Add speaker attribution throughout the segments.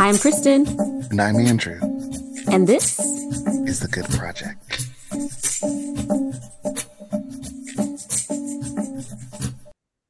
Speaker 1: Hi, I'm Kristin.
Speaker 2: And I'm Andrew.
Speaker 1: And this
Speaker 2: is The Good Project.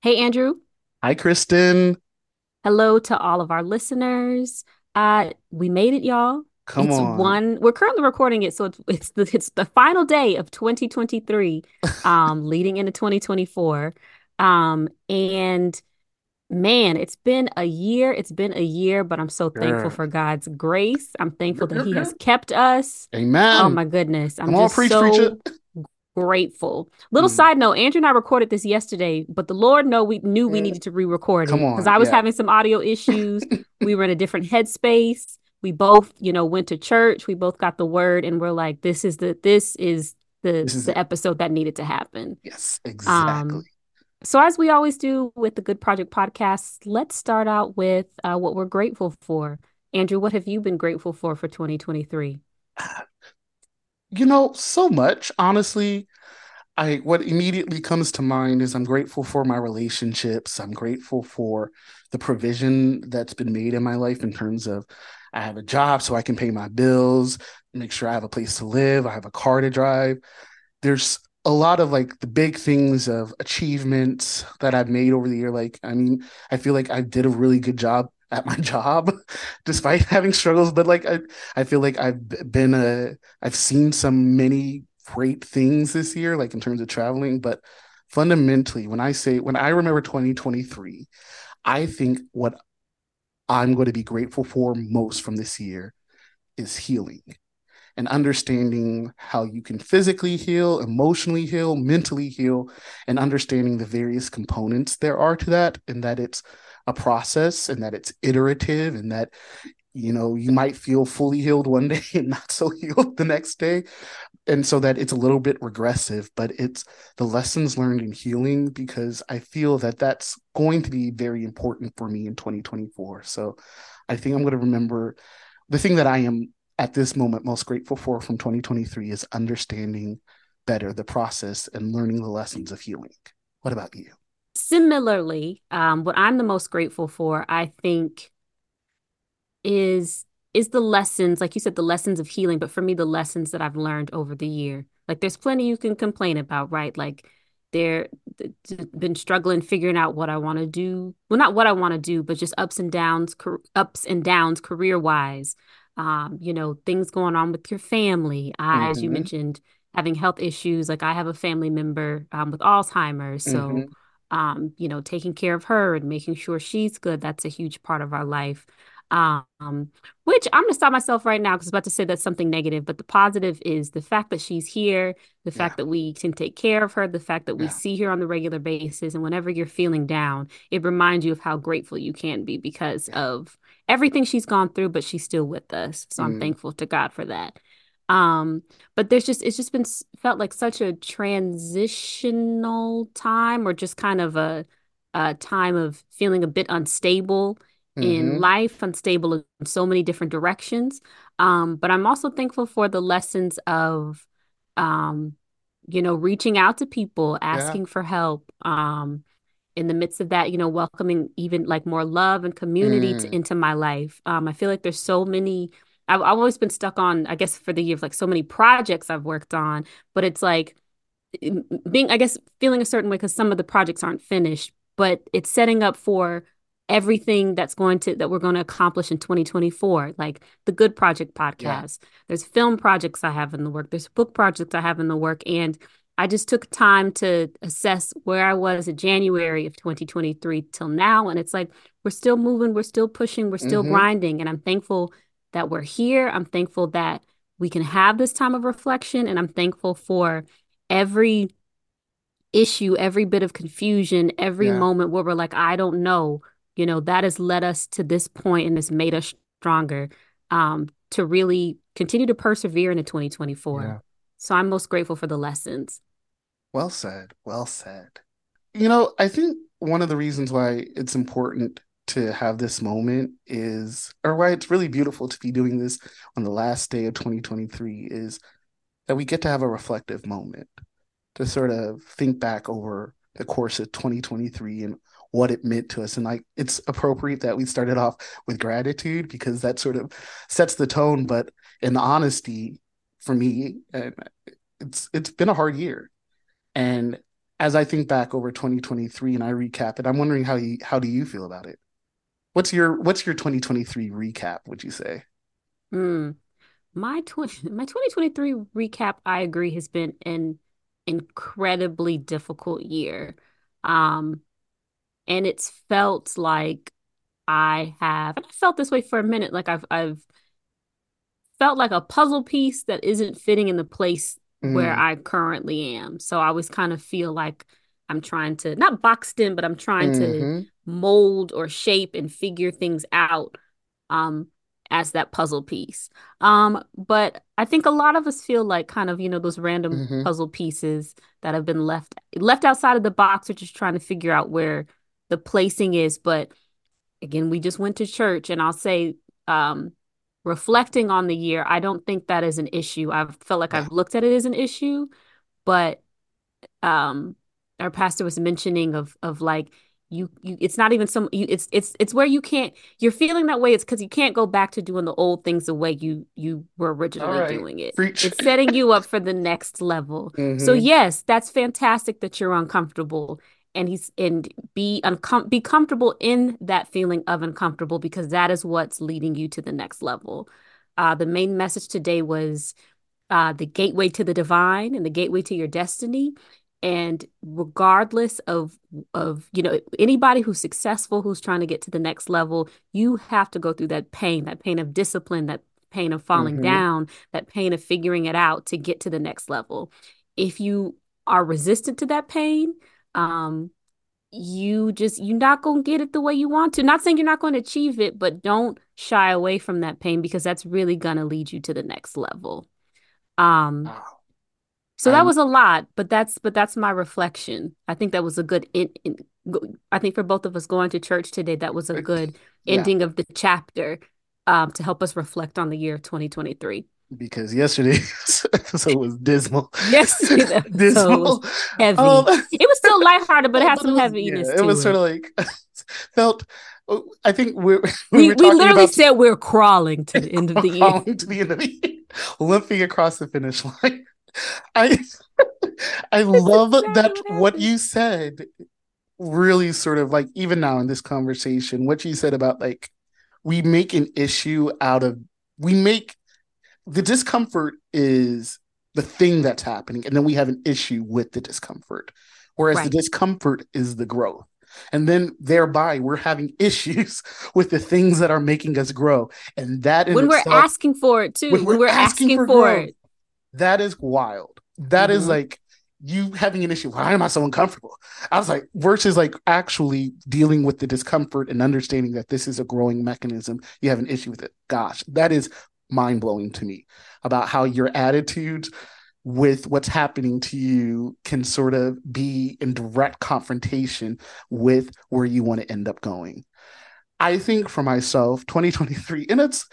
Speaker 1: Hey, Andrew.
Speaker 2: Hi, Kristin.
Speaker 1: Hello to all of our listeners. Uh, we made it, y'all.
Speaker 2: Come
Speaker 1: it's
Speaker 2: on.
Speaker 1: One. We're currently recording it, so it's it's the it's the final day of 2023, um, leading into 2024. Um, and man, it's been a year. It's been a year, but I'm so thankful for God's grace. I'm thankful that He has kept us.
Speaker 2: Amen.
Speaker 1: Oh my goodness. I'm
Speaker 2: Come
Speaker 1: just
Speaker 2: on, preach,
Speaker 1: so
Speaker 2: preach
Speaker 1: grateful. Little mm. side note, Andrew and I recorded this yesterday, but the Lord know we knew we needed to re-record it because I was yeah. having some audio issues. we were in a different headspace. We both, you know, went to church. We both got the word, and we're like, "This is the this is the this is the it. episode that needed to happen."
Speaker 2: Yes, exactly. Um,
Speaker 1: so, as we always do with the Good Project podcast, let's start out with uh, what we're grateful for. Andrew, what have you been grateful for for 2023?
Speaker 2: You know, so much. Honestly, I what immediately comes to mind is I'm grateful for my relationships. I'm grateful for the provision that's been made in my life in terms of I have a job so I can pay my bills, make sure I have a place to live, I have a car to drive. There's a lot of like the big things of achievements that I've made over the year. Like, I mean, I feel like I did a really good job at my job despite having struggles but like i i feel like i've been a i've seen some many great things this year like in terms of traveling but fundamentally when i say when i remember 2023 i think what i'm going to be grateful for most from this year is healing and understanding how you can physically heal, emotionally heal, mentally heal, and understanding the various components there are to that, and that it's a process and that it's iterative and that you know you might feel fully healed one day and not so healed the next day. And so that it's a little bit regressive but it's the lessons learned in healing because i feel that that's going to be very important for me in 2024 so i think i'm going to remember the thing that i am at this moment most grateful for from 2023 is understanding better the process and learning the lessons of healing what about you
Speaker 1: similarly, um, what I'm the most grateful for, I think, is is the lessons, like you said, the lessons of healing. But for me, the lessons that I've learned over the year. Like, there's plenty you can complain about, right? Like, they're been struggling figuring out what I want to do. Well, not what I want to do, but just ups and downs, ups and downs career wise. Um, you know, things going on with your family. I, mm-hmm. as you mm-hmm. mentioned, having health issues. Like I have a family member um, with Alzheimer's, so. Mm-hmm um, you know, taking care of her and making sure she's good. That's a huge part of our life. Um, which I'm gonna stop myself right now because I was about to say that's something negative, but the positive is the fact that she's here, the fact that we can take care of her, the fact that we yeah. see her on the regular basis, and whenever you're feeling down, it reminds you of how grateful you can be because yeah. of everything she's gone through, but she's still with us. So mm. I'm thankful to God for that um but there's just it's just been felt like such a transitional time or just kind of a a time of feeling a bit unstable mm-hmm. in life unstable in so many different directions um but i'm also thankful for the lessons of um you know reaching out to people asking yeah. for help um in the midst of that you know welcoming even like more love and community mm. to, into my life um i feel like there's so many I've, I've always been stuck on, I guess, for the year of like so many projects I've worked on, but it's like being, I guess, feeling a certain way because some of the projects aren't finished, but it's setting up for everything that's going to that we're going to accomplish in 2024 like the good project podcast yeah. there's film projects i have in the work there's book projects i have in the work and i just took time to assess where i was in january of 2023 till now and it's like we're still moving we're still pushing we're still mm-hmm. grinding and i'm thankful that we're here. I'm thankful that we can have this time of reflection. And I'm thankful for every issue, every bit of confusion, every yeah. moment where we're like, I don't know, you know, that has led us to this point and has made us stronger um, to really continue to persevere into 2024. Yeah. So I'm most grateful for the lessons.
Speaker 2: Well said. Well said. You know, I think one of the reasons why it's important to have this moment is, or why it's really beautiful to be doing this on the last day of 2023 is that we get to have a reflective moment to sort of think back over the course of 2023 and what it meant to us. And like it's appropriate that we started off with gratitude because that sort of sets the tone. But in honesty, for me, it's it's been a hard year. And as I think back over 2023 and I recap it, I'm wondering how you how do you feel about it? What's your what's your 2023 recap, would you say?
Speaker 1: Mm, my 20 my 2023 recap, I agree, has been an incredibly difficult year. Um, and it's felt like I have, and I felt this way for a minute, like I've I've felt like a puzzle piece that isn't fitting in the place mm. where I currently am. So I always kind of feel like I'm trying to not boxed in, but I'm trying mm-hmm. to mold or shape and figure things out um as that puzzle piece. Um, but I think a lot of us feel like kind of, you know, those random mm-hmm. puzzle pieces that have been left left outside of the box or just trying to figure out where the placing is. But again, we just went to church and I'll say um reflecting on the year, I don't think that is an issue. I've felt like I've looked at it as an issue, but um our pastor was mentioning of of like you you it's not even some you it's it's it's where you can't you're feeling that way it's because you can't go back to doing the old things the way you you were originally right. doing it Preach. it's setting you up for the next level mm-hmm. so yes that's fantastic that you're uncomfortable and he's and be uncom- be comfortable in that feeling of uncomfortable because that is what's leading you to the next level. Uh the main message today was uh the gateway to the divine and the gateway to your destiny. And regardless of of you know anybody who's successful who's trying to get to the next level you have to go through that pain that pain of discipline that pain of falling mm-hmm. down that pain of figuring it out to get to the next level. If you are resistant to that pain um you just you're not going to get it the way you want to not saying you're not going to achieve it but don't shy away from that pain because that's really going to lead you to the next level um so that was a lot, but that's but that's my reflection. I think that was a good in, in, I think for both of us going to church today, that was a good yeah. ending of the chapter um, to help us reflect on the year 2023.
Speaker 2: Because yesterday's episode was dismal.
Speaker 1: Yes, dismal, was heavy. Um, it was still lighthearted, but it had some heaviness.
Speaker 2: Yeah, it was
Speaker 1: it.
Speaker 2: sort of like felt. I think we're,
Speaker 1: we, we, we literally about, said we're crawling to the end of the year. To the end of the year,
Speaker 2: limping across the finish line. I I love that what you said really sort of like even now in this conversation, what you said about like we make an issue out of we make the discomfort is the thing that's happening, and then we have an issue with the discomfort. Whereas right. the discomfort is the growth. And then thereby we're having issues with the things that are making us grow. And that
Speaker 1: when we're itself, asking for it too, when we're, we're asking, asking, for, for it
Speaker 2: that is wild. That mm-hmm. is like you having an issue. Why am I so uncomfortable? I was like, versus like actually dealing with the discomfort and understanding that this is a growing mechanism. You have an issue with it. Gosh, that is mind blowing to me about how your attitude with what's happening to you can sort of be in direct confrontation with where you want to end up going. I think for myself, 2023, and it's,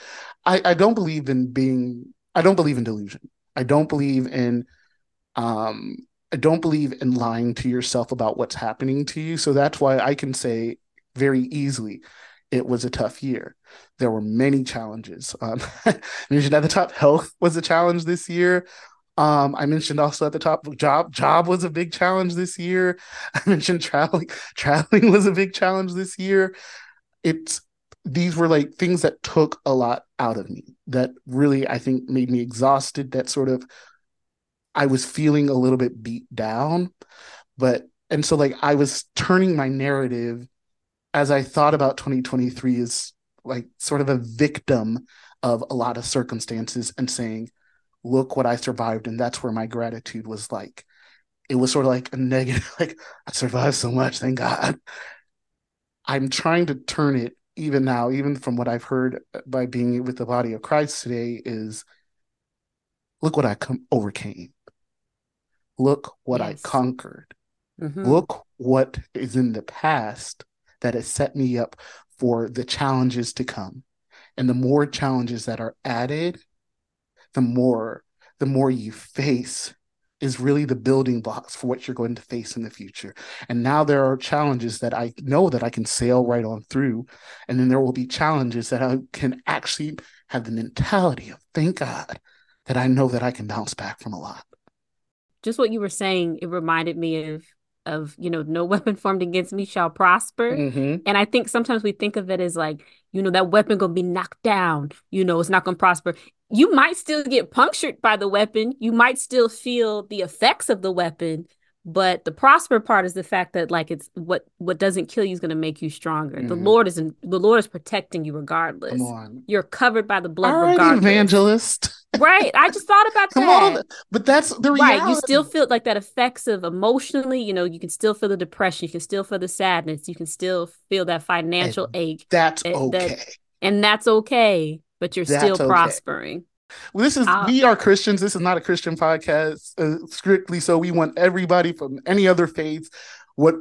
Speaker 2: I, I don't believe in being, I don't believe in delusion. I don't believe in um I don't believe in lying to yourself about what's happening to you. So that's why I can say very easily it was a tough year. There were many challenges. Um, I mentioned at the top, health was a challenge this year. Um, I mentioned also at the top, job job was a big challenge this year. I mentioned traveling. Traveling was a big challenge this year. It's these were like things that took a lot out of me that really I think made me exhausted that sort of I was feeling a little bit beat down but and so like I was turning my narrative as I thought about 2023 as like sort of a victim of a lot of circumstances and saying look what I survived and that's where my gratitude was like it was sort of like a negative like I survived so much thank God I'm trying to turn it even now, even from what I've heard by being with the body of Christ today, is look what I com- overcame. Look what yes. I conquered. Mm-hmm. Look what is in the past that has set me up for the challenges to come. And the more challenges that are added, the more the more you face is really the building blocks for what you're going to face in the future. And now there are challenges that I know that I can sail right on through. And then there will be challenges that I can actually have the mentality of thank God that I know that I can bounce back from a lot.
Speaker 1: Just what you were saying, it reminded me of of you know no weapon formed against me shall prosper. Mm-hmm. and i think sometimes we think of it as like you know that weapon gonna be knocked down you know it's not gonna prosper. You might still get punctured by the weapon. You might still feel the effects of the weapon but the prosper part is the fact that like it's what what doesn't kill you is going to make you stronger. Mm-hmm. the lord is in, the lord is protecting you regardless. you're covered by the blood
Speaker 2: All right,
Speaker 1: regardless.
Speaker 2: evangelist.
Speaker 1: Right. I just thought about Come that. On.
Speaker 2: but that's the reality.
Speaker 1: right. You still feel like that affects of emotionally you know you can still feel the depression you can still feel the sadness you can still feel that financial
Speaker 2: and
Speaker 1: ache
Speaker 2: that's okay that,
Speaker 1: and that's okay but you're that's still okay. prospering
Speaker 2: this is uh, we are Christians. This is not a Christian podcast, uh, strictly. So we want everybody from any other faith, what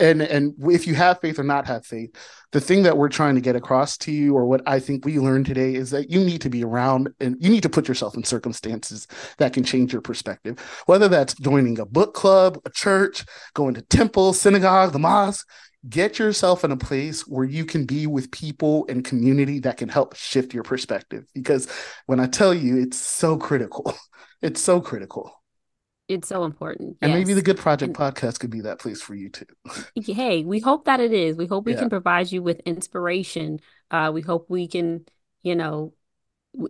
Speaker 2: and and if you have faith or not have faith, the thing that we're trying to get across to you, or what I think we learned today, is that you need to be around and you need to put yourself in circumstances that can change your perspective. Whether that's joining a book club, a church, going to temple, synagogue, the mosque, get yourself in a place where you can be with people and community that can help shift your perspective because when i tell you it's so critical it's so critical
Speaker 1: it's so important
Speaker 2: and yes. maybe the good project and, podcast could be that place for you too
Speaker 1: hey we hope that it is we hope we yeah. can provide you with inspiration uh, we hope we can you know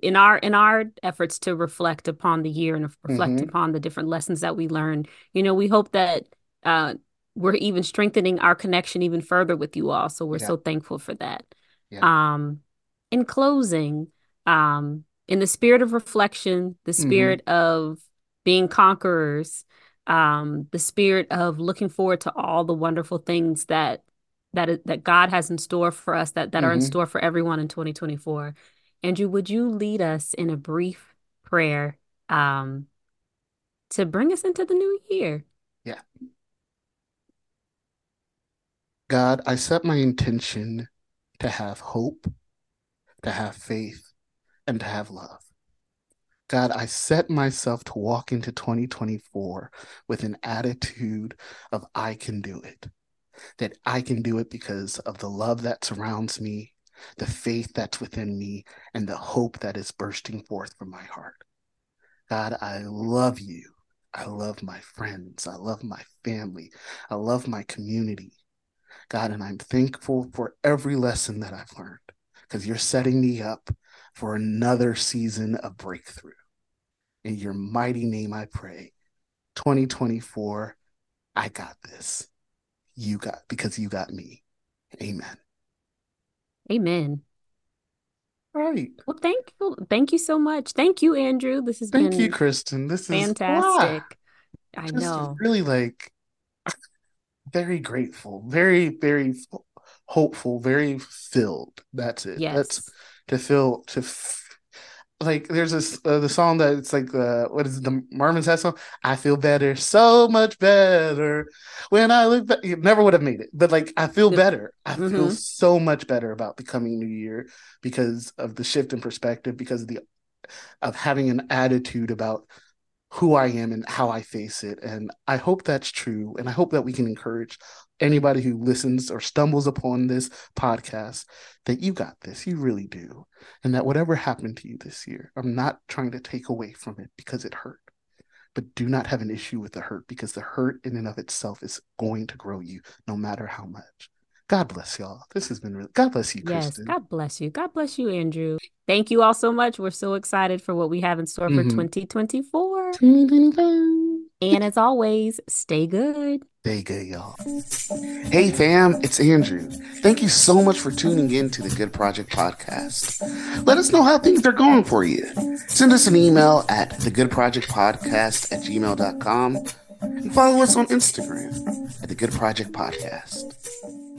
Speaker 1: in our in our efforts to reflect upon the year and reflect mm-hmm. upon the different lessons that we learned you know we hope that uh, we're even strengthening our connection even further with you all. So we're yeah. so thankful for that. Yeah. Um, in closing, um, in the spirit of reflection, the mm-hmm. spirit mm-hmm. of being conquerors, um, the spirit of looking forward to all the wonderful things that that that God has in store for us, that that mm-hmm. are in mm-hmm. store for everyone in 2024. Andrew, would you lead us in a brief prayer um, to bring us into the new year?
Speaker 2: Yeah. God, I set my intention to have hope, to have faith, and to have love. God, I set myself to walk into 2024 with an attitude of I can do it. That I can do it because of the love that surrounds me, the faith that's within me, and the hope that is bursting forth from my heart. God, I love you. I love my friends. I love my family. I love my community. God, and I'm thankful for every lesson that I've learned because you're setting me up for another season of breakthrough. In your mighty name, I pray. 2024, I got this. You got, because you got me. Amen.
Speaker 1: Amen.
Speaker 2: Right.
Speaker 1: Well, thank you. Thank you so much. Thank you, Andrew. This has
Speaker 2: thank
Speaker 1: been
Speaker 2: you, Kristin. This
Speaker 1: fantastic.
Speaker 2: is fantastic. I know. Really like very grateful, very, very hopeful, very filled. That's it. Yes. That's to feel to f- like there's this uh, the song that it's like uh, what is it, the Marvin's Sapp song? I feel better, so much better when I look back. You never would have made it, but like I feel better. I mm-hmm. feel so much better about becoming New Year because of the shift in perspective, because of the of having an attitude about who I am and how I face it. And I hope that's true. And I hope that we can encourage anybody who listens or stumbles upon this podcast that you got this. You really do. And that whatever happened to you this year, I'm not trying to take away from it because it hurt. But do not have an issue with the hurt because the hurt in and of itself is going to grow you no matter how much. God bless y'all. This has been really God bless you, Kristin.
Speaker 1: Yes, God bless you. God bless you, Andrew. Thank you all so much. We're so excited for what we have in store mm-hmm. for 2024. 2024. And as always, stay good.
Speaker 2: Stay good, y'all. Hey, fam, it's Andrew. Thank you so much for tuning in to the Good Project Podcast. Let us know how things are going for you. Send us an email at thegoodprojectpodcast at gmail.com and follow us on Instagram at the Good Project Podcast.